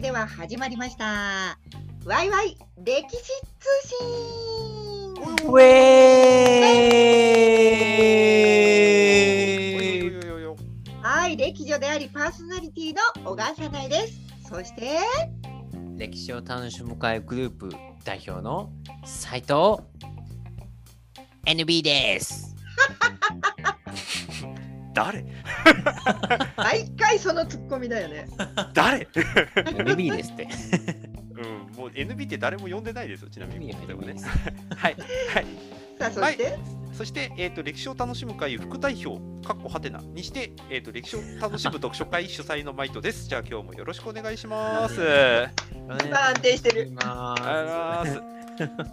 れでは始まりました。ワイワイ歴史通信。ウェーはい、歴女でありパーソナリティの小川さないです。そして、歴史を楽しむ会グループ代表の斉藤 NB です。誰？毎回そのツッコミだよね。誰？NB ですって。うん、もう NB って誰も呼んでないですよ、ちなみに。はい。はい。さあ、そして、そして、えー、と歴史を楽しむ会副代表、かっこはてなにして、えー、と歴史を楽しむ読書会主催のマイトです。じゃあ今日もよろしくお願いします。あ一番安定してる。りがとうございます。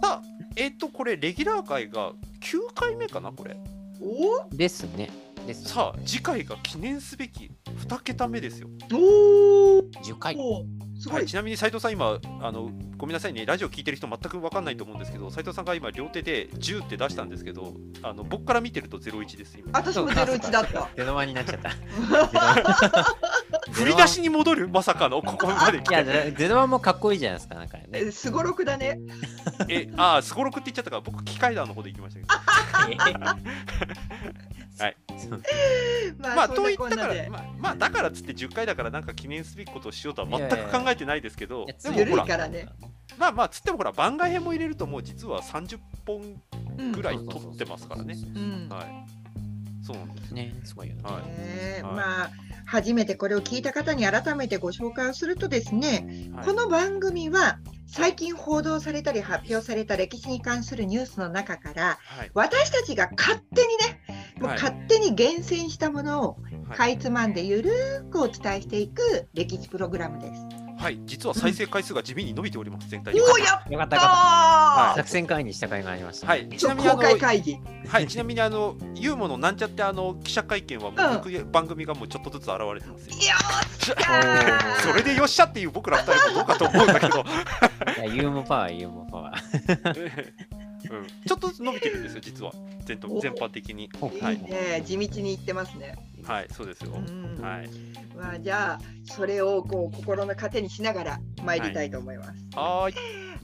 さあ、えっ、と、これ、レギュラー会が9回目かな、これ。お？ですね。です。さあ、次回が記念すべき2桁目ですよ。お10回。おすごはい、い。ちなみに斉藤さん、今あの、ごめんなさいね、ラジオ聞いてる人、全く分かんないと思うんですけど、斉藤さんが今、両手で10って出したんですけど、あの僕から見てると01です、今。私もゼロ一だった。ゼロワンになっちゃった。振り出しに戻る、まさかの、ここまで来いや、て。ゼゼロワンもかっこいいじゃないですか。なんかね。えすごろくだね。え、ああ、すごろくって言っちゃったから、僕、機械団の方で行きましたけど。はい。まあ、まあ、と言ったから。まあ、まあ、だからっつって10回だから、なんか記念すべきことをしようとは全く考えてないですけど、でゆるいもほら、からね。まあまあ、つってもほら、番外編も入れると、もう実は30本うんぐらい撮ってますからね。うん。はい。そうなんです。ね、すごいよね。はい。まあ初めてこれを聞いた方に改めてご紹介をするとですね、はいこの番組は最近報道されたり発表された歴史に関するニュースの中からはい。私たちが勝手にねもうはい勝手に厳選したものをはいかいつまんでゆるーくお伝えしていく歴史プログラムです。はい、実は再生回数が地味に伸びております、全体的に。おおやっよかったたよかった。ー作戦会議した会がありました。はい、ちなみにあの、公開会議。はい、ちなみにあの、ユーモのなんちゃってあの記者会見はもう、僕番組がもうちょっとずつ現れてますよ。よっしゃー それでよっしゃっていう僕ら二人もどうかと思うんだけど、いやユーモパワー、ユーモパワー。うん、ちょっと伸びてるんですよ、実は。全と全般的に。はいい、いね地道に言ってますね。はい、そうですよ。うんはい。まあ、じゃあそれをこう心の糧にしながら参りたいと思います。はーい。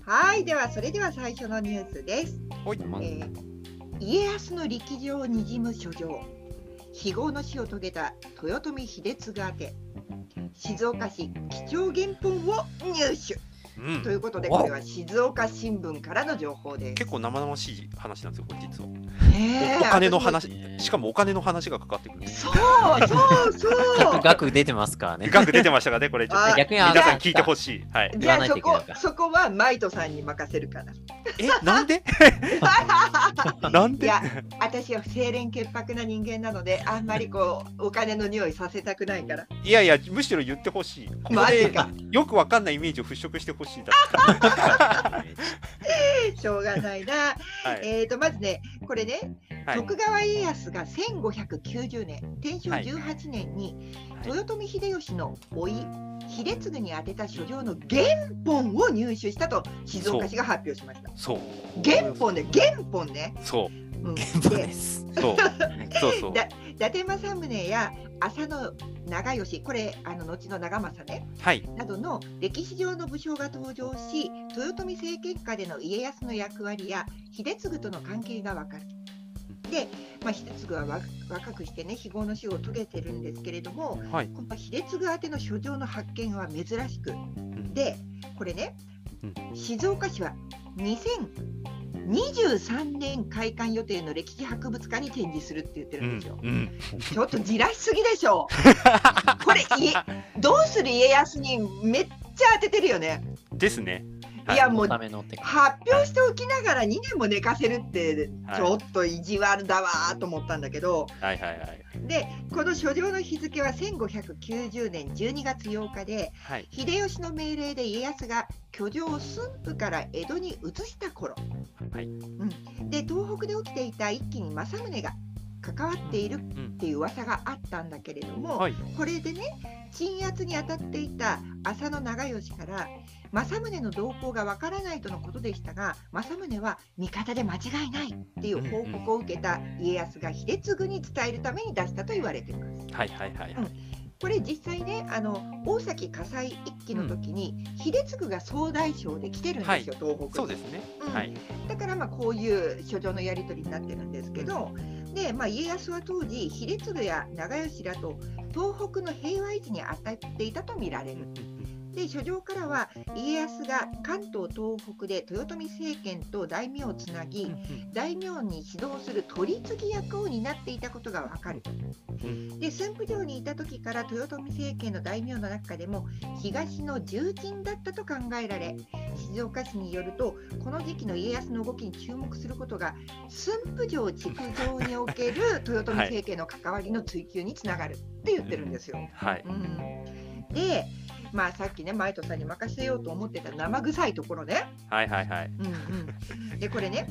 はい、ではそれでは最初のニュースです。ほい。まえー家康の力量にじむ書状。非業の死を遂げた豊臣秀次宛て静岡市貴重原本を入手うん。ということでこれは静岡新聞からの情報です。結構生々しい話なんですよ、これ実は。ねえおお金の話ね、しかもお金の話がかかってくる。そうそうそう。額出てますからね。額出てましたかね、これちょっと。あ逆に皆さんあ聞いてほしい。はい。じゃあそ言わないといけないこそこはマイトさんに任せるから。え、なんで？なんで？いや、私は清廉潔白な人間なので、あんまりこう、お金の匂いさせたくないから。いやいや、むしろ言ってほしい。ここでマジか。よくわかんないイメージを払拭してほしいだった。しょうがないな。はい。えーと、まずね、これね、はい。徳川家康が1590年、天正18年に、豊臣秀吉の甥、秀次に宛てた書状の原本を入手したと静岡市が発表しました。そう。原本ね、原本ね。そう。うん、原本でです。そう。そうそう。だ伊達政宗や浅野長吉、これ、あの後の長政ね。はい。などの歴史上の武将が登場し豊臣政権下での家康の役割や秀次との関係がわかる。で、まあ、秀次はわ若くしてね非業の死を遂げてるんですけれどもはい。この秀次宛ての書状の発見は珍しくうんでこれね、う静岡市は2023年開館予定の歴史博物館に展示するって言ってるうんんですよ。うん。ちょっとじらしすぎでしょ これいどうする家康にめっちゃ当ててるよね。ですね。はい。いやもう発表しておきながら2年も寝かせるってはい。ちょっと意地悪だわーと思ったんだけど、はいはいはい。でこの書状の日付は1590年12月8日ではい。秀吉の命令で家康が居城を駿府から江戸に移した頃、はい。うん、で東北で起きていた一気に政宗が関わっているっていう噂があったんだけれども、はい。これでね鎮圧に当たっていた浅野長吉から政宗の動向がわからないとのことでしたが政宗は味方で間違いないっていう報告を受けた家康が秀次に伝えるために出したと言われています。はいはいはいはい。これ実際ねあの大崎火災一揆の時に、秀次が総大将で来てるんですよ、東北にそうですね。うんはい。だからまあこういう書状のやり取りになってるんですけど、でまあ、家康は当時秀次や長慶らと東北の平和維持に当たっていたと見られる。で書状からは家康が関東東北で豊臣政権と大名をつなぎ、大名に指導する取り次ぎ役を担っていたことがわかる。で駿府城にいた時から豊臣政権の大名の中でも東の重鎮だったと考えられ静岡市によるとこの時期の家康の動きに注目することが駿府城築城における 豊臣政権の関わりの追及につながるって言ってるんですよ。はい。うん、でまあさっきねマイトさんに任せようと思ってた生臭いところね。はいはいはい。うんうん、でこれね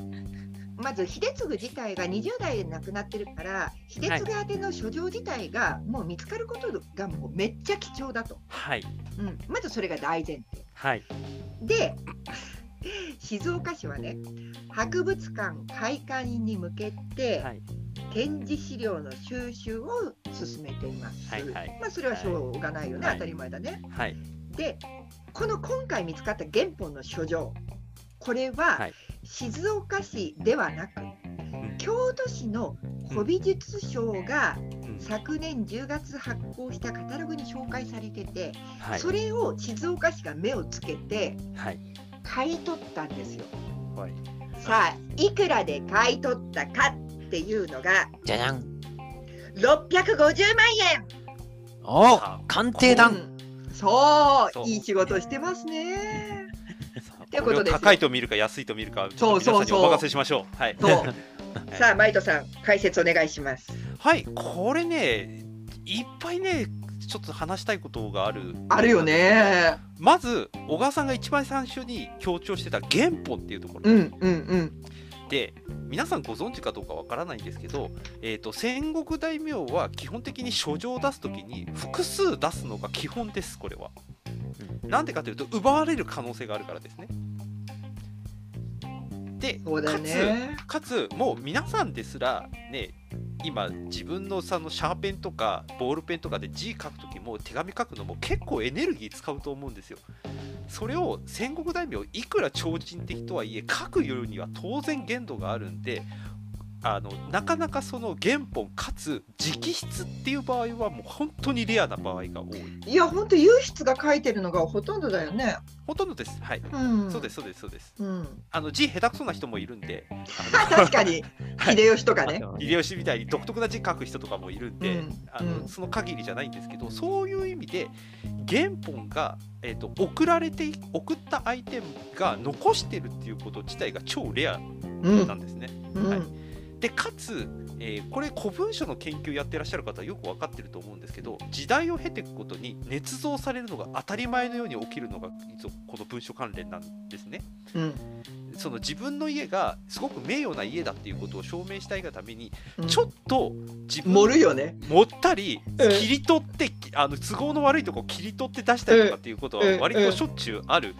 まず秀次自体が20代で亡くなってるから秀次宛ての書状自体がもう見つかることがもうめっちゃ貴重だと、はい。うん、まずそれが大前提はい。で静岡市はね博物館開館に向けてはい。展示資料の収集を進めています、はいはいまあそれはしょうがないよね、はい当たり前だねはい。でこの今回見つかった原本の書状これははい静岡市ではなく、ん京都市の古美術商がうん昨年10月発行したカタログに紹介されてて、はい。それを静岡市が目をつけてはい。買い取ったんですよ。はい。さあいくらで買い取ったかっていうのがじゃじゃん。650万円おさあ鑑定団うんそうそういい仕事してますね。ということで高いと見るか安いと見るか、そうそうそうお任せしましょう。はい。そう さあマイトさん解説お願いします。はい、これね、いっぱいね、ちょっと話したいことがある。あるよ。ね。まず、小川さんが一番最初に強調してた原本っていうところ。うんうんうん。で、皆さんご存知かどうかわからないんですけど、えー、と戦国大名は基本的に書状を出すときに複数出すのが基本です、これは。なんでかというと、奪われる可能性があるからですね。で、ね。かつ、かつもう皆さんですら、ね、今、自分のそのシャーペンとかボールペンとかで字書くときも手紙書くのも結構エネルギー使うと思うんですよ。それを戦国大名いくら超人的とはいえ書くようには当然限度があるんであのなかなかその原本かつ直筆っていう場合はもう本当にレアな場合が多い。いや本当有筆が書いてるのがほとんどだよね。ほとんどです。はい、うん。そうですそうですそうです。うん。あの字下手くそな人もいるんで 確かに。はい。秀吉とかね。秀吉みたいに独特な字書く人とかもいるんで、うん。あのうん。その限りじゃないんですけどそういう意味で原本が、えー、と送られて送った相手が残してるっていうこと自体が超レアうん。なんですね。うん。はいでかつ、えーこれ古文書の研究やってらっしゃる方はよく分かってると思うんですけど時代を経ていくことに捏造されるのが当たり前のように起きるのがこの文書関連なんですね。うんその自分の家がすごく名誉な家だっていうことを証明したいがためにうんちょっと自分盛るよね。盛ったりうん切り取ってあの都合の悪いとこ切り取って出したりとかっていうことはうん割としょっちゅうある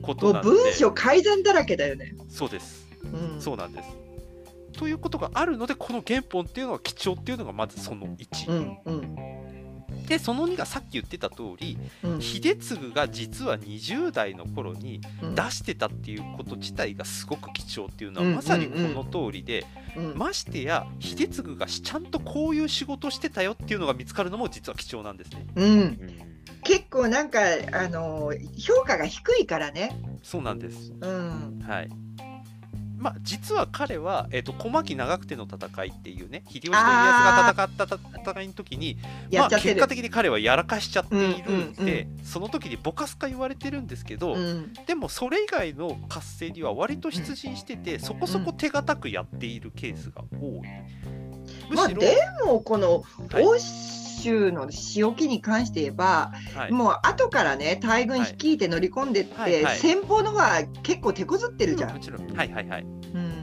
ことなので文章改ざんだらけだよね。そうですうん。そうなんですということがあるのでこの原本っていうのは貴重っていうのがまずその1、うんうんでその2がさっき言ってた通りうん秀次が実は20代の頃にうん出してたっていうこと自体がすごく貴重っていうのはうんまさにこの通りで、うんましてや秀次がちゃんとこういう仕事してたよっていうのが見つかるのも実は貴重なんですね。うん。結構なんかあの評価が低いからね。そうなんです。うん。はい。まあ、実は彼は、えっと小牧長久手の戦いっていうね秀吉と家康が戦った戦いの時にまあ。結果的に彼はやらかしちゃっているんで、うんうんその時にボカスカ言われてるんですけど、うんでもそれ以外の合戦には割と出陣してて、そこそこ手堅くやっているケースが多い。まあでもこのはい。欧州の仕置きに関して言えば、はい。もう後からね大軍率いて乗り込んでって、はい。はい。先方の方は結構手こずってるじゃん。もちろん。はいはいはい。うん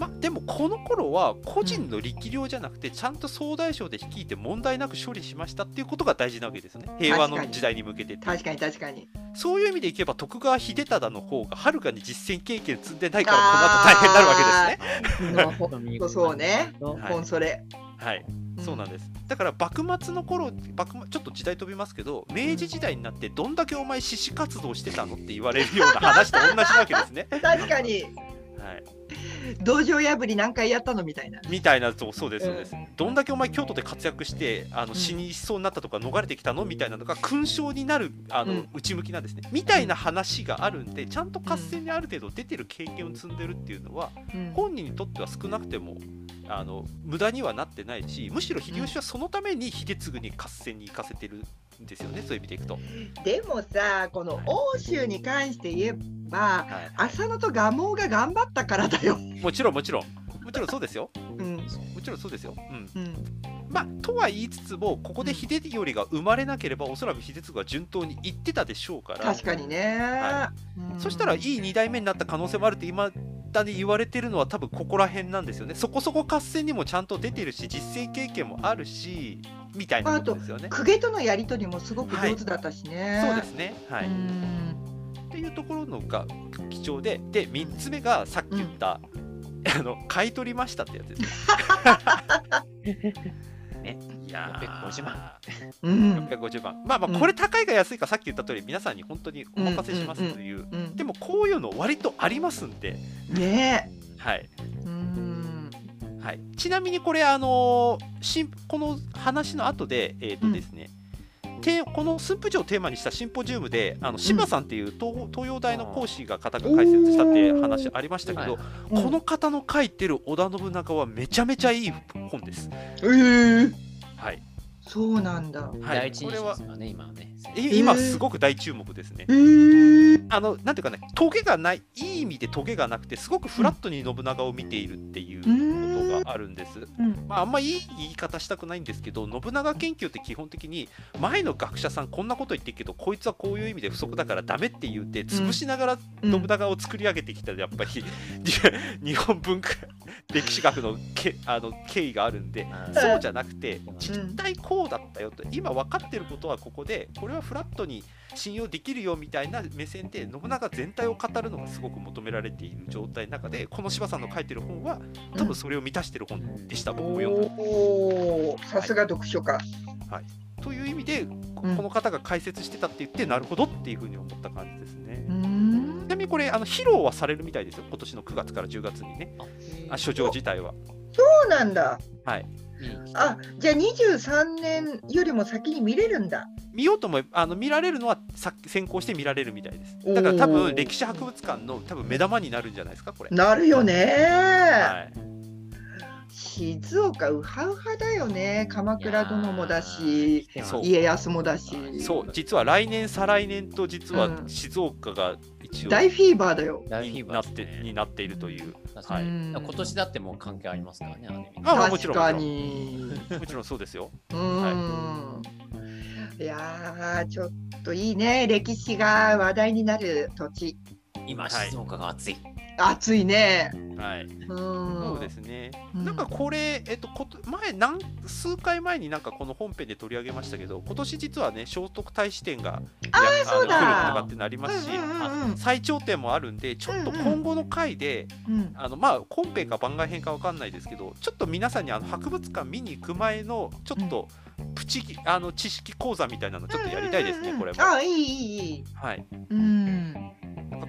まあ、でもこの頃は個人の力量じゃなくてちゃんと総大将で率いて問題なく処理しましたっていうことが大事なわけですね。平和の時代に向けて。確かに確かに。そういう意味でいけば徳川秀忠の方がはるかに実践経験積んでないからこの後大変に。なるわけですねほそうね。はいそれ。はい、そうなんです。だから幕末の頃幕末ちょっと時代飛びますけど明治時代になってどんだけお前獅子活動してたのって言われるような話と同じなわけですね。確かに。はい、道場破り何回やったのみたいな。みたいなそうそうですそうです、うどんだけお前京都で活躍してあのん。死にそうになったとか逃れてきたのみたいなのが勲章になるあの、うん。内向きなんですね。みたいな話があるんでちゃんと合戦にある程度出てる経験を積んでるっていうのはうん。本人にとっては少なくてもあの無駄にはなってないしむしろ秀吉はそのために秀次に合戦に行かせてるんですよねそういう意味でいくと。でもさこの欧州に関して言えばはい浅野と蒲生が頑張ったからだよ。もちろんもちろんもちろんそうですよ。うん。もちろんそうですよ、うん、うん。まあとは言いつつもここで秀頼が生まれなければおそらく秀次は順当にいってたでしょうから。確かにね。はうん。そしたらいい2代目になった可能性もあるって今だに言われてるのは多分ここら辺なんですよね。そこそこ合戦にもちゃんと出てるし実践経験もあるしみたいなことですよね。公家とのやり取りもすごく上手だったしね。そうですね。はい、うん。っていうところのが貴重でで3つ目がさっき言った、あの買い取りましたってやつですね。ね。いやー。650万。うん。650万。まあまあうん。これ高いか安いかさっき言った通り皆さんに本当にお任せしますという、うんでもこういうの割とありますんで、ね。はい。え。うん。はい、ちなみにこれあのーしんこの話の後でえっ、とですね、てこの駿府城をテーマにしたシンポジウムであの柴さんっていう東東洋大の講師が方が解説したって話ありましたけど、この方の書いてる織田信長はめちゃめちゃいい本です。えー。はい、そうなんだ。はい、第一印これは象ですよね、今はね。え今すごく大注目ですねえ。ーあのなんていうかねトゲがないいい意味でトゲがなくてすごくフラットに信長を見ているっていうことがあるんです。うんまあ、あんまいい言い方したくないんですけど信長研究って基本的に前の学者さんこんなこと言ってるけどこいつはこういう意味で不足だからダメって言って潰しながらうん信長を作り上げてきたやっぱり日本文化歴史学のけあの経緯があるんでうんそうじゃなくてん実態こうだったよと。今分かってることはここでこれはフラットに信用できるよみたいな目線で信長全体を語るのがすごく求められている状態の中でこの柴さんの書いてる本は多分それを満たしてる本でした、僕も読ん。ださすが読書家。という意味でこの方が解説してたって言ってなるほどっていうふうに思った感じですね。ちなみにこれあの披露はされるみたいですよ今年の9月から10月にね。あ書状自体は。そうなんだ。はいあ、じゃあ23年よりも先に見れるんだ。見ようともあの見られるのはさ先行して見られるみたいです。だから多分歴史博物館の多分目玉になるんじゃないですかこれ。なるよね、はい静岡ウハウハだよね。鎌倉殿もだし、家康もだし。そう実は来年再来年と実はうん静岡が一応大フィーバーだよ。大フィにーバーですなってねになっているという、はい、今年だってもう関係ありますからね、あれあまあもちろん確かに。もちろんそうですよ。うーん。いやー、ちょっといいね。歴史が話題になる土地。今、はい静岡が暑い。暑いね。はい、うん。そうですね。うんなんかこれ、えっと、こと前何数回前になんかこの本編で取り上げましたけど、今年実はね、聖徳太子展があーやそうだ来るとかってなりますし、うんうんうん最長展もあるんで、ちょっと今後の回で、うんあのまあ本編か番外編かわかんないですけど、ちょっと皆さんにあの博物館見に行く前のちょっとプチあの知識講座みたいなのちょっとやりたいですね、これも。あ、いいいいいい。はい。うん。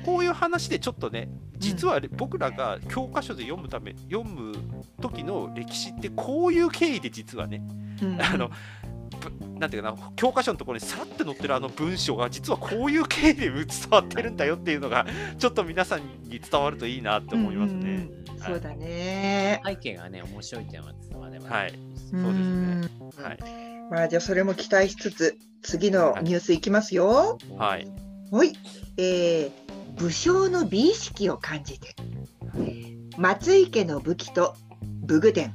こういう話でちょっとね実は僕らが教科書で読むため読む時の歴史ってこういう経緯で実はねうんあのぶなんていうかな教科書のところにさらって載ってるあの文章が実はこういう経緯で伝わってるんだよっていうのがちょっと皆さんに伝わるといいなって思いますね。うんうんうんそうだね。背景がね、面白い点は伝われば、はい。そうですね。ね。はい。まあじゃあそれも期待しつつ次のニュースいきますよ。はい。はい。えー、武将の美意識を感じて松井家の武器と武具伝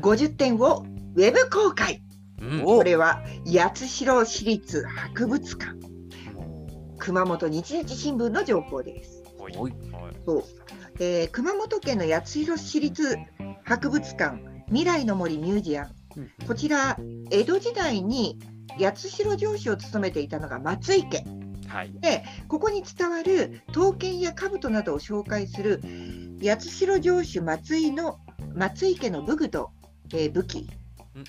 50点をウェブ公開。うん。これは八代市立博物館。熊本日日新聞の情報です。そう。えー熊本県の八代市立博物館未来の森ミュージアム。こちら江戸時代に八代城主を務めていたのが松井家はい。ここに伝わる刀剣や兜などを紹介する八代城主松井の松井家の武具と、えー武器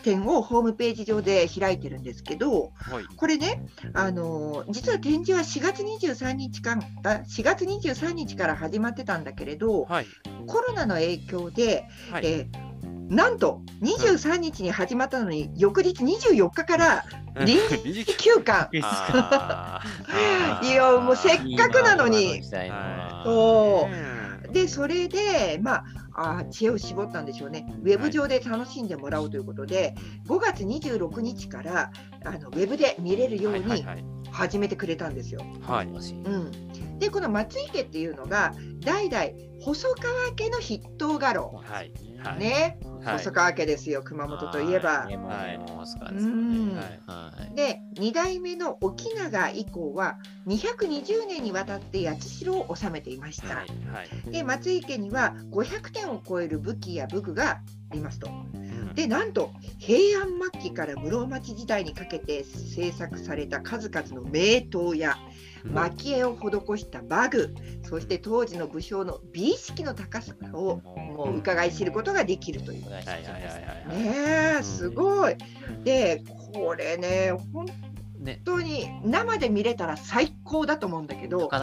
展をホームページ上で開いてるんですけど、はい。これね、あのー実は展示は4月23日かあ4月23日から始まってたんだけれど、はい。コロナの影響で、はい。えーなんと23日に始まったのに、翌日24日から臨時休館。いやもうせっかくなのにそうで、それで、まあ、あー知恵を絞ったんでしょうね、ウェブ上で楽しんでもらおうということで、5月26日からあのウェブで見れるようにはいはいはい。始めてくれたんですよ。はい。うん、で、この松井家っていうのが、代々細川家の筆頭家老、はい。はい。ね、はい細川家ですよ、熊本といえば。で2代目の沖永以降は220年にわたって八代を治めていました。はい。はい。で松井家には500点を超える武器や武具がありますと。うん。でなんと平安末期から室町時代にかけて制作された数々の名刀や蒔絵を施した馬具そして当時の武将の美意識の高さをもう伺い知ることができるという。ねえすごい。でこれね本ね、当に生で見れたら最高だと思うんだけど。が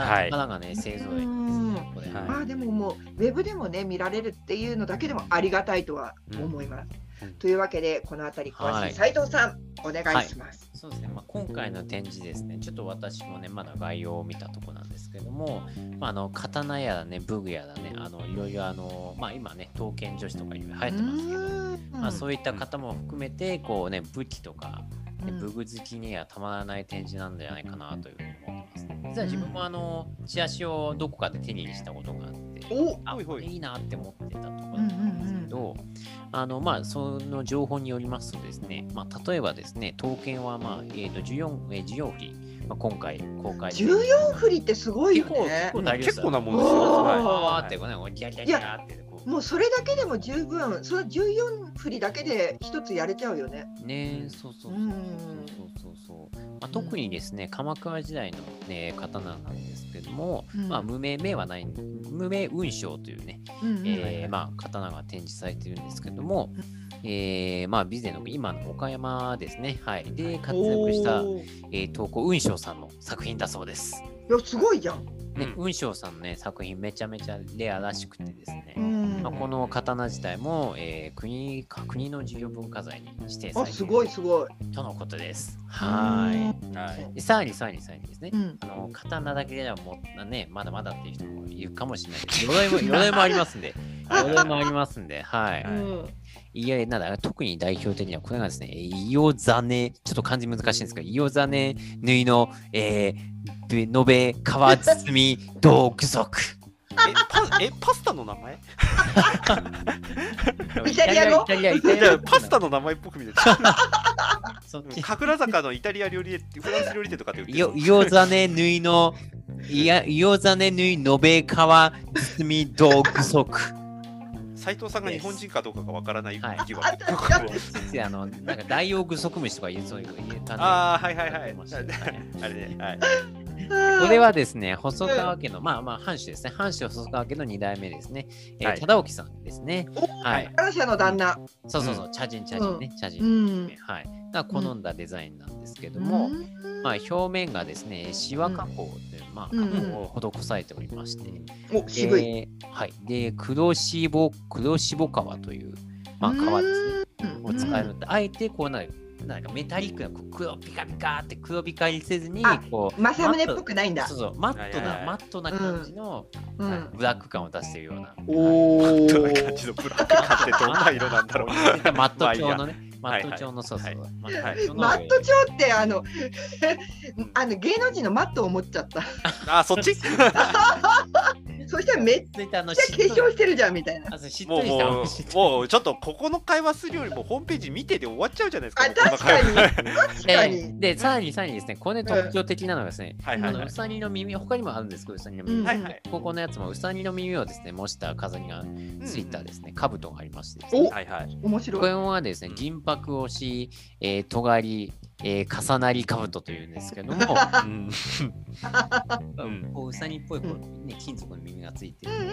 ね、まあでももうウェブでもね見られるっていうのだけでもありがたいとは思います。うん。というわけでこの辺り詳はいしい。斉藤さん、お願いします。そうですね、まあ、今回の展示ですね、ちょっと私もね、まだ概要を見たところなんですけども、まあ、あの刀やらね、武具やらね、あのいろいろあの、まあ、今ね、刀剣女子とかいろいろ流行ってますけど、まあ、そういった方も含めて、こうね、武器とか、ねうん。武具好きにはたまらない展示なんじゃないかなというふうに思ってますね。実は自分もあの、チラシをどこかで手にしたことがあって、お。あ、ほいほいなって思ってたところなんですけど、あのまあ、その情報によりますとですね、まあ、例えばですね、刀剣は、まあえー、と14、えー、14振り、まあ、今回公開して14振りってすごいよ結構、結ね結構なもんですよ。あーってはこうね、ギャギャギャってこう。もうそれだけでも十分、その14振りだけで一つやれちゃうよね。ねそうそうそうう。ん。そうそうそう、まあ、特にですね、鎌倉時代の、ね、刀なんですけども、うん。まあ、無名名はない無名雲章というね、えーまあ、刀が展示されてるんですけども、えーまあ、備前の今の岡山ですね、はい、で活躍した、えー、投稿雲章さんの作品だそうです。いやすごいじゃん。ね、うん。雲章さん。のね、作品めちゃめちゃレアらしくてですね、うんまあ、この刀自体も、えー国か国の重要文化財に指定されているあすごいすごい。とのことです。はい。い。はい。でさらにさらにさらにですね、うんあの刀だけではもうね、まだまだっていう人もいるかもしれないけど、鎧も鎧もありますんで、鎧もありますんで、はい。うんいや、なんだ、特に代表的にはこれがですね、伊予ね、ちょっと漢字難しいんですけど、伊予ね縫いの、えー、べ延べ皮包み道具足。え、パ えパスタの名前？イタリア語？イタリア、イタじゃあリア。語。パスタの名前っぽく見えて。そっち。神楽坂のイタリア料理店フランス料理店とかって売ってる伊予ね縫いの、いや、伊予ね縫い延べ皮包み道具足。斉藤さんが日本人かどうかがわからないはい。疑惑。ついあの、なんか大用具足虫とか言うそういう言えたああはいはいはい。ましたね。あれねはいこれはですね、細川家の、まあまあ、藩主ですね。藩主細川家の2代目ですね。えーはい忠興さんですね。はい。感謝の旦那。そうそうそう、茶人茶人ね、茶う人。ん。はい。が好んだデザインなんですけども、まあ、表面がですね、シワ加工という、まあ、加うん工を施されておりまして、お渋い。ではい。で、黒しぼ、黒しぼ皮という、まあ、皮ですね。うんを使えるあえてこうなんかなんかメタリックなこう黒ピカピカって黒光りせずにあこう正宗っぽくくないんだ。そう。そうマットなマットな感じの、うはいん。ブラック感を出しているような。おお。どんな感じのブラック感ってどんな色なんだろうマット調のねマット調のそうそう、はいマッはいト調の。マット調ってあのあの芸能人のマットを思っちゃった。あそっち？そしたらめっちゃ化粧してるじゃんみたいな。もうもうもうちょっとここの会話するよりもホームページ見てで終わっちゃうじゃないですかあ確かに。確かに。ででさらにさらにですねこれね特徴的なのがですね、うさぎの耳他にもあるんですけどうさぎの耳、うん。はいはい。ここのやつもうさぎの耳をですね模した飾りがついたですね、兜がありましてはいはい。面白い。これはですねうん、銀箔押し、えー、尖り、えー重なり兜というんですけども、うんうんこううさぎっぽいこう、ね、金属の耳がついてるんで、う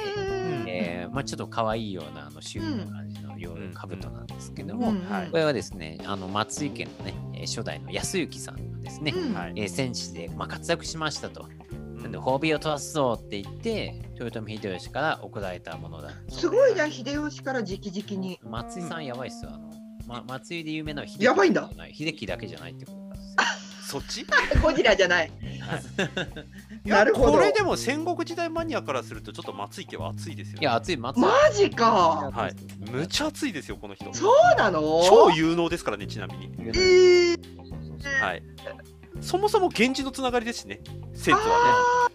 んえーまあ、ちょっと可愛いようなあのシュールな感じのような兜なんですけども、これはですね、あの松井家のね、えー初代の安行さんがですね、うえー戦地で、まあ、活躍しましたと。うんなんで褒美を飛ばすぞって言って、豊臣秀吉から贈られたものだ。すごいじゃん、秀吉から直々に。松井さんやばいっすよ。あのま、松井で有名なのは秀やばいんだ。秀樹だけじゃないってことなんですよ。そっち？ゴジラじゃない。なるほど。これでも戦国時代マニアからするとちょっと松井家は熱いですよ、いや、熱い松井。マジか。はい。むちゃ熱いですよこの人。そうなの？超有能ですからねちなみに。えー、はい。そもそも源氏のつながりですしね説は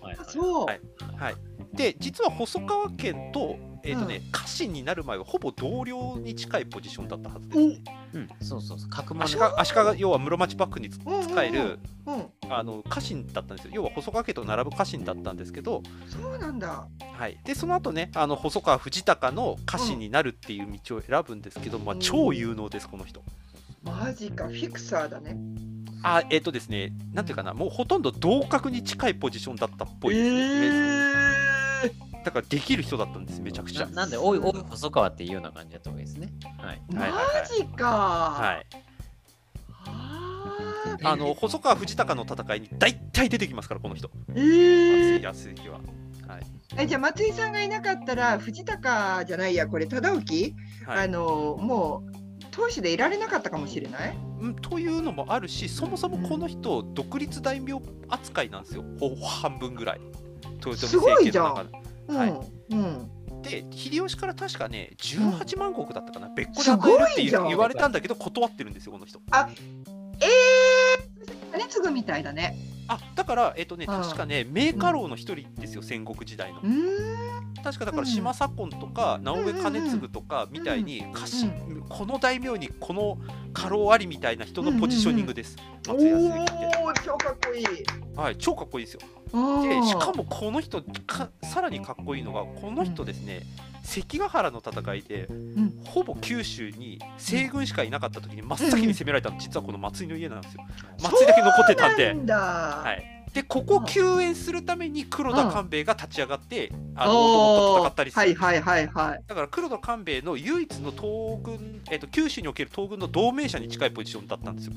はいはい。そう。はい。ねはい。で実は細川家とえっ、とね、家臣になる前はほぼ同僚に近いポジションだったはずです、うんうん、そうそうそう。角物足利足利要は室町幕府につうんうんうん使えるうん、あの家臣だったんですよ。要は細川家と並ぶ家臣だったんですけど、そうなんだ。はい、でその後ねあの細川藤孝の家臣になるっていう道を選ぶんですけど、まあ、超有能ですこの人。マジか、フィクサーだね。あえっ、とですねなんていうかなもうほとんど同格に近いポジションだったっぽいですね、えだからできる人だったんですめちゃくちゃ。ななんで、おいおい、細川っていうような感じだった方がいいですね。はい。マジか。はいああの細川藤孝の戦いに大体出てきますからこの人。ー。え松井康之は。はい。ー、えじゃあ松井さんがいなかったら藤高じゃないやこれ忠興、はい。あのもう当主でいられなかったかもしれない？うん、というのもあるしそもそもこの人独立大名扱いなんですよ。ほ半分ぐらい。豊臣すごいじゃん。はい。うんうん。で秀吉から確かね18万石だったかな、別個すで与えるって言われたんだけど断ってるんですよこの人。えー、金継みたいだね。あだからえっ、とねうん。確かね名家老の一人ですよ戦国時代の。うーん。確かだからうん。島左近とか直江兼続とかみたいに家臣この大名にこの家老ありみたいな人のポジショニングです。松超かっこいい。はい超かっこいいですよ。うんでしかもこの人かさらにかっこいいのがこの人ですね、関ヶ原の戦いで、ん。ほぼ九州に西軍しかいなかった時に真っ先に攻められたの。実はこの松井の家なんですよ。松井だけ残ってたんで。はい、でここを救援するために黒田官兵衛が立ち上がって、あのと戦ったりする、はいはいはいはい。だから黒田官兵衛の唯一の東軍、えっと九州における東軍の同盟者に近いポジションだったんですよ。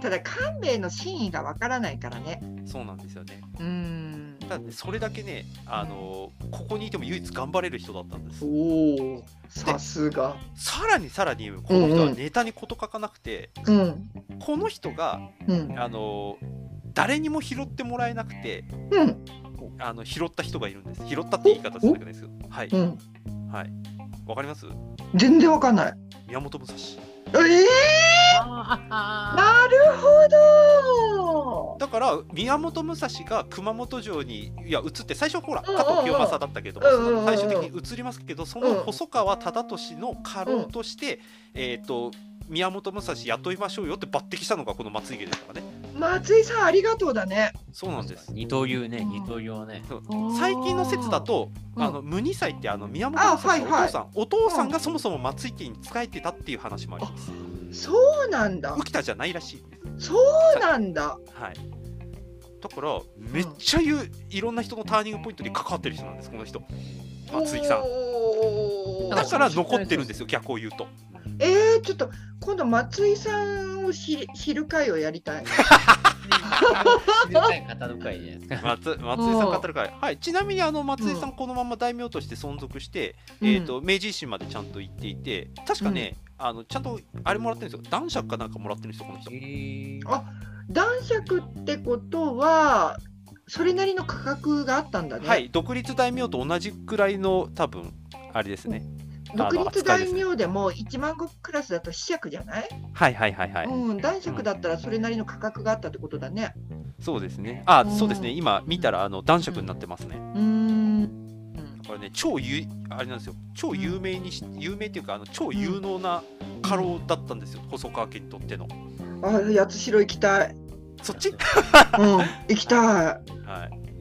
ただ官兵衛の真意がわからないからね。そうなんですよね。うーん。ただねそれだけね、あのここにいても唯一頑張れる人だったんです。おおさすが。さらにさらにこの人はネタに事欠かなくて、うん。この人がうん。あの誰にも拾ってもらえなくてうん。あの拾った人がいるんです。拾ったって言い方するんですけど。はい。うん。はい。わかります？全然わかんない。宮本武蔵。ええあなるほど。だから宮本武蔵が熊本城にいや移って最初ほら加藤清正だったけども最終的に移りますけどその細川忠俊の家老としてえっと宮本武蔵雇いましょうよって抜擢したのがこの松井家ですからね松井さんありがとうだねそうなんです二刀流ね、二刀流はね。最近の説だと、うんあの無二歳ってあの宮本武蔵のおあはいはい父さん、お父さんがそもそも松井家に仕えてたっていう話もあります。そうなんだ浮田じゃないらしい。そうなんだはい。だからめっちゃ言ういろんな人のターニングポイントに関わってる人なんですこの人。松井さん。だから残ってるんですよ逆を言うと。えー、ちょっと今度松井さんを知り知る会をやりたい。松 松井さん語る会。はい。ちなみにあの松井さんこのまま大名として存続して、えっ、と明治維新までちゃんと行っていて、確かね、あのちゃんとあれもらってるんですよ。男爵かなんかもらってるんですよこの人。あ男爵ってことはそれなりの価格があったんだね。はい、独立大名と同じくらいの多分あれですね。独立大名でも1万石クラスだと子爵じゃない、はいはいはいはい。うん、男爵だったらそれなりの価格があったってことだね。そうですね。あ、うんそうですね。今見たらあの男爵になってますね。うーん。これね超有あれなんですよ。超有名にし有名っていうかあの超有能な家老だったんですよ。細川家にとっての。あ、八代行きたい。そっち？うん、行きたい。はい。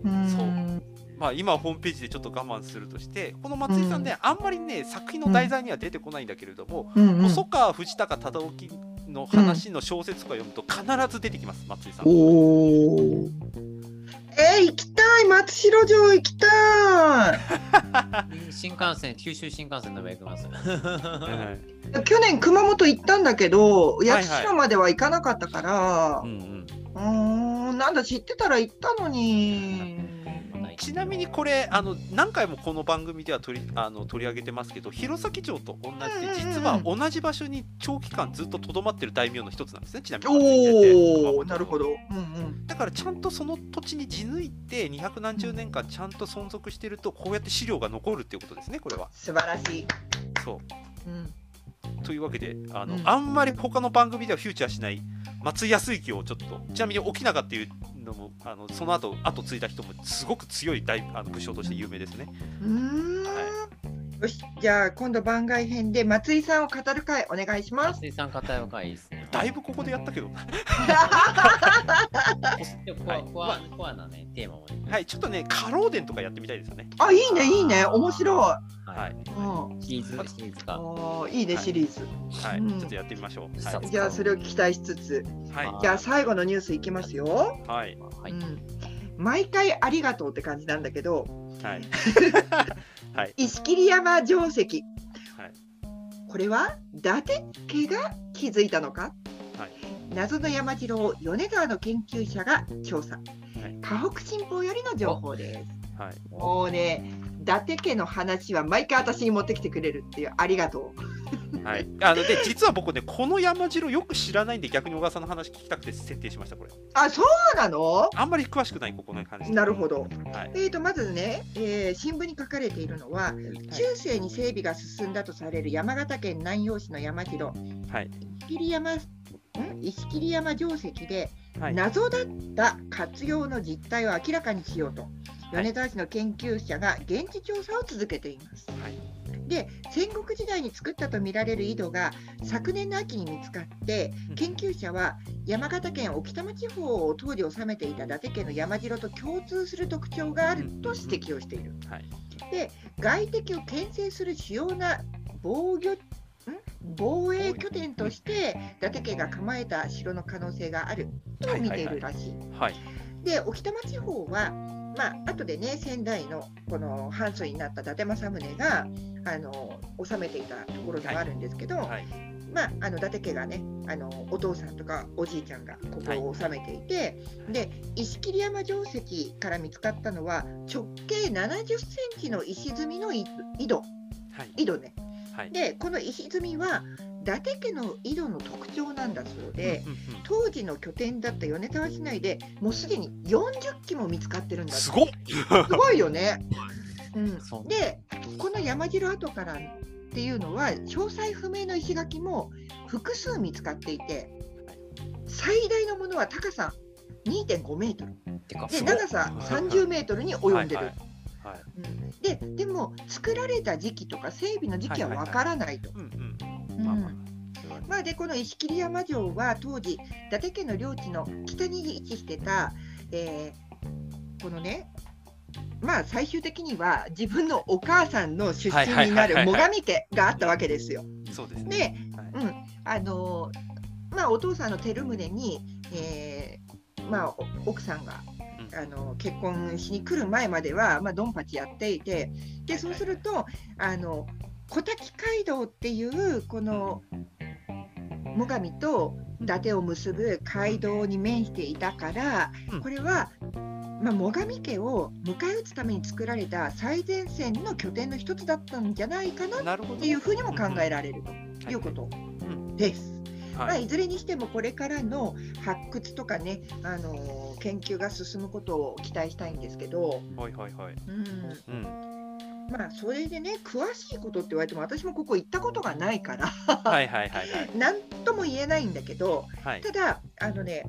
うーんそうまあ今ホームページでちょっと我慢するとして、この松井さんね、あんまりね作品の題材には出てこないんだけれども、うんうん細川藤孝忠興の話の小説とか読むと必ず出てきます、松井さん。おお。えー、行きたい松代城行きたい。新幹線、九州新幹線の上行きます。はい去年熊本行ったんだけど、いはい八代までは行かなかったからう、んうん。うーん、なんだ知ってたら行ったのに。ちなみにこれあの何回もこの番組では取りあの取り上げてますけど弘前城と同じで実は同じ場所に長期間ずっととどまってる大名の一つなんですねちなみにおお、なるほど。うんうん。だからちゃんとその土地に地抜いて二百何十年間ちゃんと存続してるとこうやって資料が残るっていうことですねこれは。素晴らしい。そうん。うというわけであの、うんあんまり他の番組ではフューチャーしない松井康之をちょっとちなみに沖永っていうのもあのその後後継いだ人もすごく強い大あの武将として有名ですね。うーん。よし、じゃあ今度番外編で松井さんを語る会お願いします。水産方よかいいですね。だいぶここでやったけどな。でコア、コア、コアなね、テーマもね。はい、ちょっとね、カローデンとかやってみたいですよね。あ、いいね、いいね、面白い。ははいい。うん。シリーズ、シリーズか。あーいいね、はいシリーズ。はい、うんちょっとやってみましょう。はさい、じゃあそれを期待しつつ、はじゃあ最後のニュースいきますよ。い、はい、はい。うん。毎回ありがとうって感じなんだけど、はい。はい、石切山城石。はいこれは伊達家が築いたのか、はい謎の山城を米沢の研究者が調査。はい河北新報よりの情報です。はい。もうね、伊達家の話は毎回私に持ってきてくれるっていうありがとう。はい、あので実は僕ねこの山城よく知らないんで逆に小川さんの話聞きたくて設定しましたこれ。あ、そうなの？あんまり詳しくないここの感じなるほど。はい。えー、とまずね、えー新聞に書かれているのは、中世に整備が進んだとされる山形県南陽市の山城、はい。石切山ん？石切山城石で、はい。謎だった活用の実態を明らかにしようと、はい。米沢市の研究者が現地調査を続けています。はいで戦国時代に作ったとみられる井戸が昨年の秋に見つかってうん。研究者は山形県置賜地方を当時治めていた伊達家の山城と共通する特徴があると指摘をしている。はい。外敵を牽制する主要な防御ん？防衛拠点として伊達家が構えた城の可能性があると見ているらしい。はい。で置賜地方は、まあ後でね仙台のこの藩祖になった伊達政宗があの治めていたところではあるんですけど、はい。まあ、あの伊達家がねあのお父さんとかおじいちゃんがここを治めていて、で石切山城石から見つかったのは直径70センチの石積みの井井戸。はい。井戸ね。はい。でこの石積みは伊達家の井戸の特徴なんだそうで。うんうん当時の拠点だった米沢市内でもうすでに40基も見つかってるんだすごっ。すごいよね。うん。でこの山城跡からっていうのは詳細不明の石垣も複数見つかっていて最大のものは高さ2.5メートル。で長さ30メートルに及んでる。はいはい。はい。うん。ででも作られた時期とか整備の時期はわからないと。まあ、でこの石切山城は当時伊達家の領地の北に位置してた、えーこのねまあ最終的には自分のお母さんの出身になる最上家があったわけですよ。そうですね。うん。あのーまあ、お父さんの照宗に、えーまあ、お奥さんがうん。あの結婚しに来る前までは、まあ、ドンパチやっていてでそうするとあの小滝街道っていうこの最上と伊達を結ぶ街道に面していたから、うん。これは、まあ、最上家を迎え撃つために作られた最前線の拠点の一つだったんじゃないかなっていうふうにも考えられるとはいいうことんです。まあ、はい。いずれにしてもこれからの発掘とかね、あのー研究が進むことを期待したいんですけど、はいはいはい。うん、うん。まあそれでね詳しいことって言われても私もここ行ったことがないからはいはいはいはい何とも言えないんだけどはいただあのね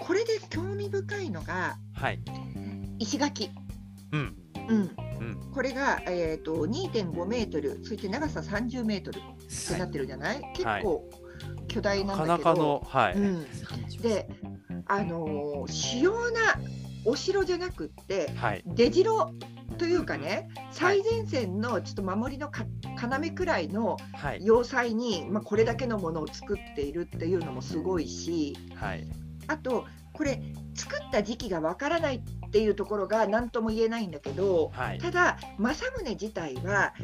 これで興味深いのがはい。石垣、うん。うん、うん。これが、えー、と2.5メートルそして長さ30メートルってなってるじゃない、結構巨大ななんだけど、はい。うん、であのー主要なお城じゃなくってはい。出城というかね、最前線のちょっと守りのか要くらいのはい。要塞に、まあ、これだけのものを作っているっていうのもすごいしはいあとこれ作った時期がわからないっていうところが何とも言えないんだけどはい。ただ政宗自体は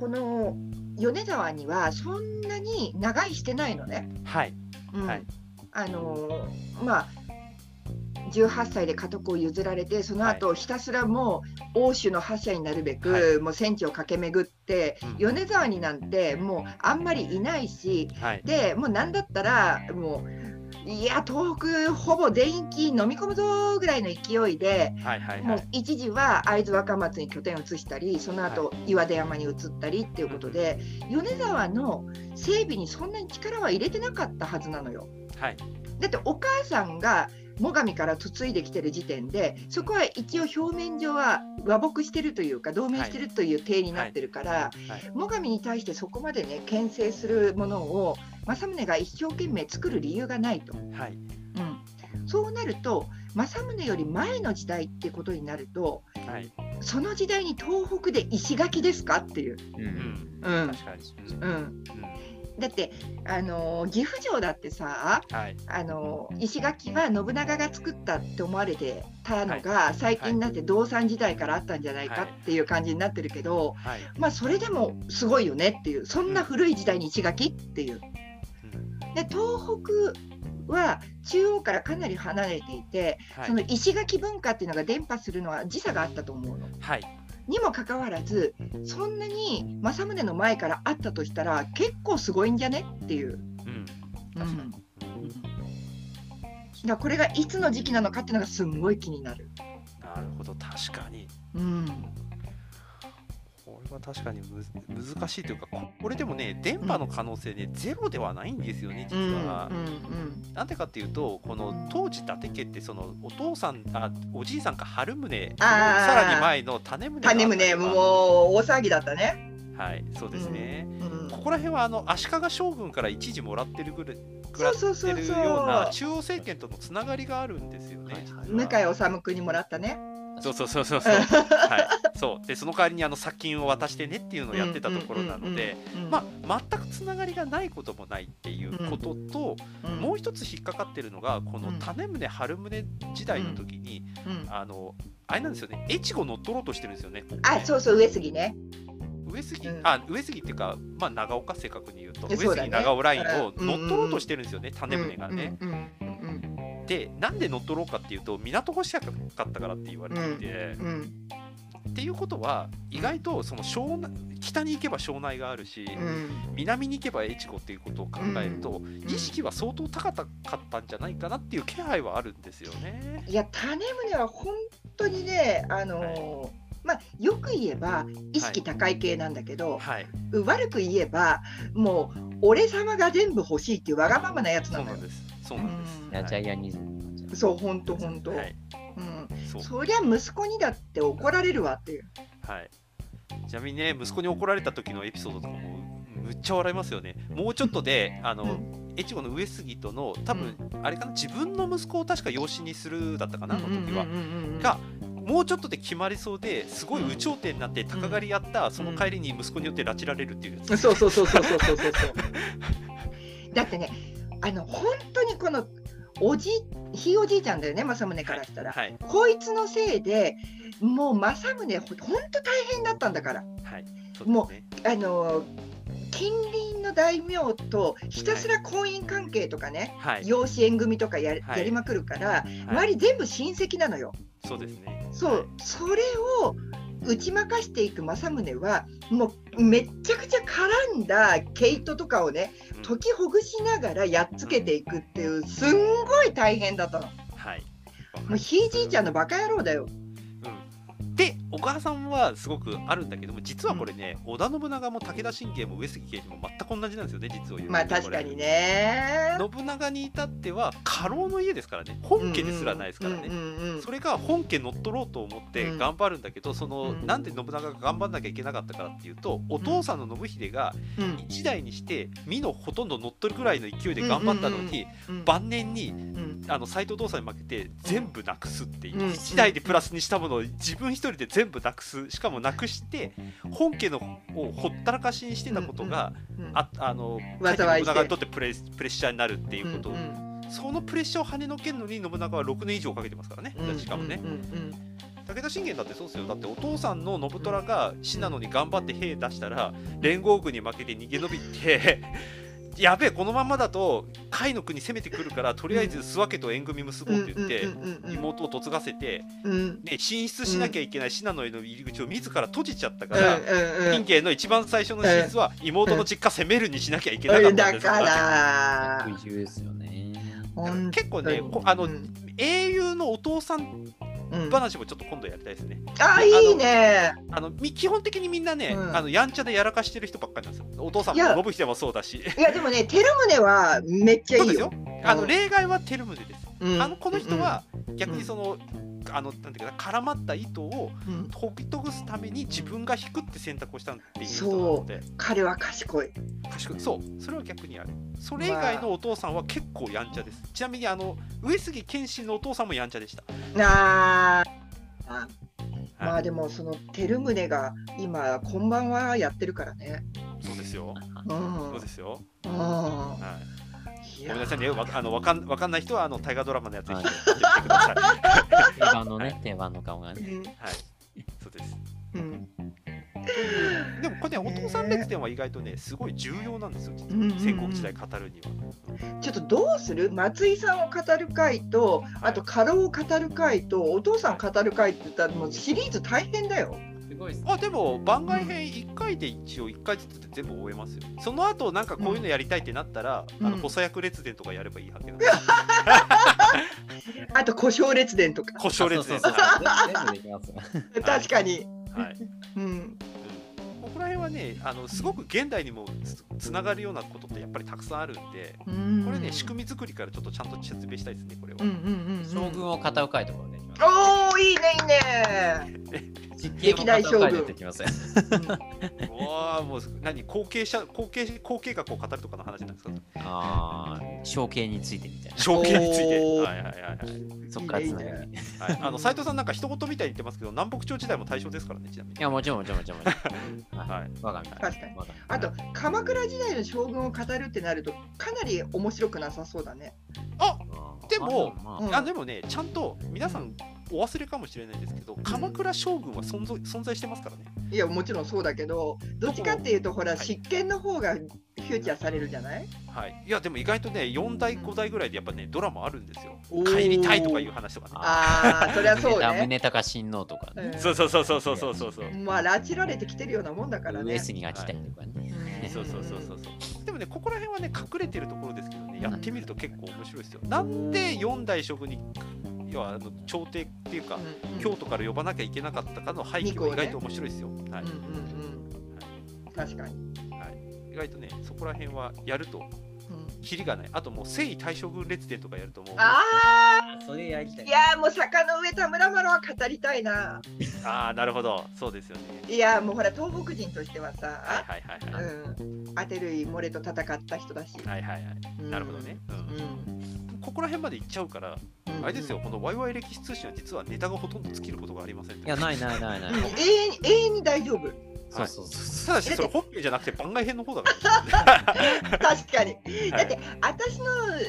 この米沢にはそんなに長居してないのね。はい。うん。はい。あのーまあ18歳で家督を譲られてその後ひたすらもう欧州の覇者になるべく、はい。もう戦地を駆け巡って、うん。米沢になんてもうあんまりいないしはい。でもうなんだったらもういや東北ほぼ全域飲み込むぞぐらいの勢いで。はいはいもうはい一時は会津若松に拠点を移したりその後岩出山に移ったりっていうことで、米沢の整備にそんなに力は入れてなかったはずなのよ。はい。だってお母さんが最上から嫁いできてる時点でそこは一応表面上は和睦してるというか同盟してるという体になってるから、はい。最上に対してそこまでね牽制するものを政宗が一生懸命作る理由がないと。はい。うん、そうなると政宗より前の時代ってことになるとはい。その時代に東北で石垣ですかっていう。ううん。んうん。確かにうんうん、うん。だって、あのー岐阜城だってさ、はい。あの石垣は信長が作ったって思われてたのが、最近になって動産時代からあったんじゃないかっていう感じになってるけど、はい。まあそれでもすごいよねっていうそんな古い時代に石垣っていう。うんで東北は中央からかなり離れていて、はい。その石垣文化っていうのが伝播するのは時差があったと思うの。はい。にもかかわらずそんなに政宗の前からあったとしたら結構すごいんじゃねっていう。うん。うん。だこれがいつの時期なのかっていうのがすんごい気になる。なるほど確かに。うん、は確かに難しいというかここれでもね電波の可能性ね、ゼロではないんですよね実は、うんうんなんでかっていうとこの当時伊達家ってそのお父さんあおじいさんか春宗さらに前の種宗種は宗もう大騒ぎだったね。はいそうですね、うん。ここら辺はあの足利将軍から一時もらってるぐらいぐらような中央政権とのつながりがあるんですよね、はいはい実は向井治君にもらったね。そうそうそうそうそう。はい。そう。でその代わりにあの殺金を渡してねっていうのをやってたところなので、まあ全くつながりがないこともないっていうことと、うんもう一つ引っかかってるのがこのうん種宗春宗時代の時に、うん。あのあれなんですよね。越後乗っ取ろうとしてるんですよね。ここね。あそうそう上杉ね。上杉、うん。あ上杉っていうか、まあ、長岡正確に言うと、上杉長尾ラインをうん乗っ取ろうとしてるんですよね、種宗がね。うんうんうんでなんで乗っ取ろうかっていうと港欲しかったからって言われていて、うん。うん。っていうことは意外とその湘南北に行けば庄内があるし、うん。南に行けば越後っていうことを考えると、意識は相当高かったんじゃないかなっていう気配はあるんですよね。いや種宗は本当にねあのーまあよく言えば意識高い系なんだけど、はい、悪く言えばもう俺様が全部欲しいっていうわがままなやつなん。です。そうなんです。うんいやジャイアニズムなんじゃないそう本当本当。はい、うん。そうそりゃ息子にだって怒られるわっていう。はい。ちなみにね、息子に怒られた時のエピソードとかもむっちゃ笑いますよね。もうちょっとで、あの、う越後の上杉との多分、あれかな自分の息子を確か養子にするだったかなあの時は、がもうちょっとで決まりそうですごい有頂天になって鷹狩りやった、その帰りに息子によって拉致られるっていうやつ、そうそうそうそうそうそうそう。だってね、あの本当にこのおじひいおじいちゃんだよね、政宗からしたら。はいこいつのせいでもう政宗ほ本当大変だったんだから。はいそうですね。あの近隣の大名とひたすら婚姻関係とかね、はい、養子縁組とかや,、はい。やりまくるから、はい。周り全部親戚なのよ。そうですね。そう、それを打ち負かしていく政宗はもうめっちゃくちゃ絡んだ毛糸とかをねうん解きほぐしながらやっつけていくっていうすんごい大変だったの。はいもうひいじいちゃんのバカ野郎だよ。うん、でお母さんはすごくあるんだけども実はこれね、織田信長も武田信玄も上杉謙信も全く同じなんですよね実を言うとまあ確かにね。信長に至っては家老の家ですからね。本家ですらないですからね、それが本家乗っ取ろうと思ってうん。頑張るんだけど、その、うん。なんで信長が頑張んなきゃいけなかったからっていうとお父さんの信秀がうん。一代にして美のほとんど乗っ取るぐらいの勢いで頑張ったのに、うん。晩年にうん。あの斎藤道さんに負けて全部なくすっていう、うん。一代でプラスにしたものを自分一人で全全部なくすしかもなくして本家のをほったらかしにしてたことが、うんああの災いして。信長にとってプレプレッシャーになるっていうこと、うんうんそのプレッシャーを跳ねのけるのに信長は6年以上かけてますからね、うんしかもね、うんうん武田信玄だってそうですよ。だってお父さんの信虎が信濃に頑張って兵出したら連合軍に負けて逃げ延びてやべえこのままだと甲斐の国攻めてくるからとりあえず諏訪家と縁組結ぼうって言って妹を嫁がせて、うん。ね、進出しなきゃいけない信濃への入り口を自ら閉じちゃったかうんら、うんうん。信玄の一番最初の進出は妹の実家攻めるにしなきゃいけなかったんですだから。結構ねあのうん。英雄のお父さん話もちょっと今度やりたいですね。あいいねあのみ基本的にみんなね、うんあのやんちゃでやらかしてる人ばっかりなんですよ。お父さんも信秀もそうだし。いやでもね照宗はめっちゃそうですよいいよ。あの例外は照宗です。うんあのこの人は逆にその、あのなんていうかな絡まった糸をうんほぎとぐすために自分が引くって選択をしたっていう人なので、彼は賢い賢いそうそれは逆にある。それ以外のお父さんは結構やんちゃです。ちなみにあの上杉謙信のお父さんもやんちゃでした。なあまあでもその照宗が今こんばんはやってるからね。そうですよ。うんそうですよ。うんはい。いごめんなさいね。わあのわかんわかんない人はあの大河ドラマのやつはいてください。定番のね、定番の顔がね。うんはい。そうです。うんでもこれね、お父さん列伝は意外とね、すごい重要なんですよ、実は戦国時代語るには。ちょっとどうする？松井さんを語る回とあと家老を語る回とお父さんを語る回って言ったらもうシリーズ大変だよ。すごいっすあでも番外編1回で一応1回ずつで全部終えますよ。その後なんかこういうのやりたいってなったら、うんあの補佐役列伝とかやればいいわけなん あと故障列伝とか。故障列伝そうそうそうは全部できます。確かに。い。は いうん。うんここら辺はね、あのすごく現代にもつつながるようなことってやっぱりたくさんあるんで、うんこれね、仕組み作りからちょっとちゃんと説明したいですね、これは。うんうんうんうん。将軍を語る回とかもできます。おおいいねいいね。実験を語る回出てきますよ。うわあもう何後継者後継後継学を語るとかの話なんですか？ああ、象形についてみたいな。承継についてはいはいはいはいそっからつながいいねり。いはい、あの斉藤さんなんか一言みたいに言ってますけど南北朝時代も対象ですからねちなみにや、もちろんもちろんもちろんもちろん。は はいい。わかんない。確かにあと鎌倉時代の将軍を語るってなるとかなり面白くなさそうだね。あでも、あでもねちゃんと皆さんお忘れかもしれないですけど鎌倉将軍は存在存在してますからね。いやもちろんそうだけどどっちかっていうとほら執権の方がフューチャーされるじゃない、はい、いやでも意外とね4代5代ぐらいでやっぱねドラマあるんですよ。帰りたいとかいう話とかね。ああそりゃそうね。宗隆親王とかね、そうそうそうそうそうそうそうまあ拉致られてきてるようなもんだからね。上杉が来たりとかね、そうそうそうそうそう。もねここら辺はね隠れてるところですけどねやってみると結構面白いですよ。なんで4代将軍に要はあの朝廷っていうかうんうん。京都から呼ばなきゃいけなかったかの背景は意外と面白いですよ、はい。うんうんうん。確かに。意外とねそこら辺はやるとうんキリがない。あともう征夷大将軍列伝とかやるともう。あそれやりたあいやーもう坂の上田村麻呂は語りたいな。ああなるほど。そうですよね。いやーもうほら東北人としてははいさ、はいはいはい、うん、アテルイモレと戦った人だし。はいはいはい。うんなるほどね、うん。うん。ここら辺まで行っちゃうから、うん。あれですよ。このワイワイ歴史通信は実はネタがほとんど尽きることがありませんいや、ないないないない。うん。永遠に永遠に大丈夫。そうそうそう。ただしそれ本編じゃなくて番外編の方だから、確かに。はだって私の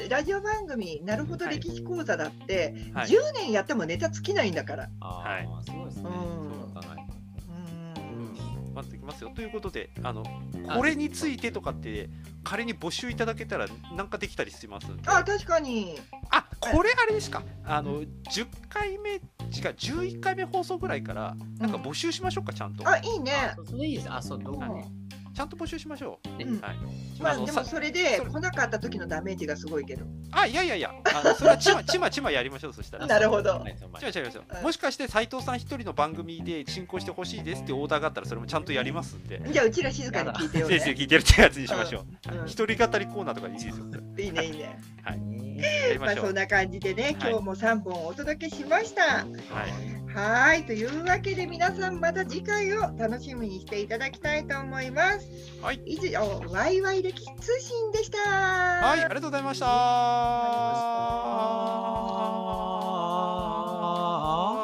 ラジオ番組「なるほどはい歴史講座」だって、はい10年やってもネタ尽きないんだから。あはいあ、すごいですね。うんそう考えるうん待っていきますよということであのあこれについてとかって仮に募集いただけたらなんかできたりしますんであ確かに。あこれあれですかあの10回目違う11回目放送ぐらいからなんか募集しましょうかちゃんとあいいね。あそそれいいです。あ、そう、どうかね。ちゃんと募集しましょう、うん。はい。まあのさでもそれで来なかった時のダメージがすごいけど。あいやいやいや。あのそれはちまちまちまやりましょうそしたら。なるほど。はいそう違う違う違ううんもしかして斉藤さん一人の番組で進行してほしいですってオーダーがあったらそれもちゃんとやりますんで。じゃあうちら静かに聞いてよ 先生ね。聞いてるってやつにしましょう、うん。はい一人語りコーナーとかいいですよ。いいねいいね。やりまあそんな感じでねはい。今日も3本お届けしました。はい。ははいというわけで皆さんまた次回を楽しみにしていただきたいと思います。はい、以上ワイワイ歴通信でした。はい、ありがとうございました。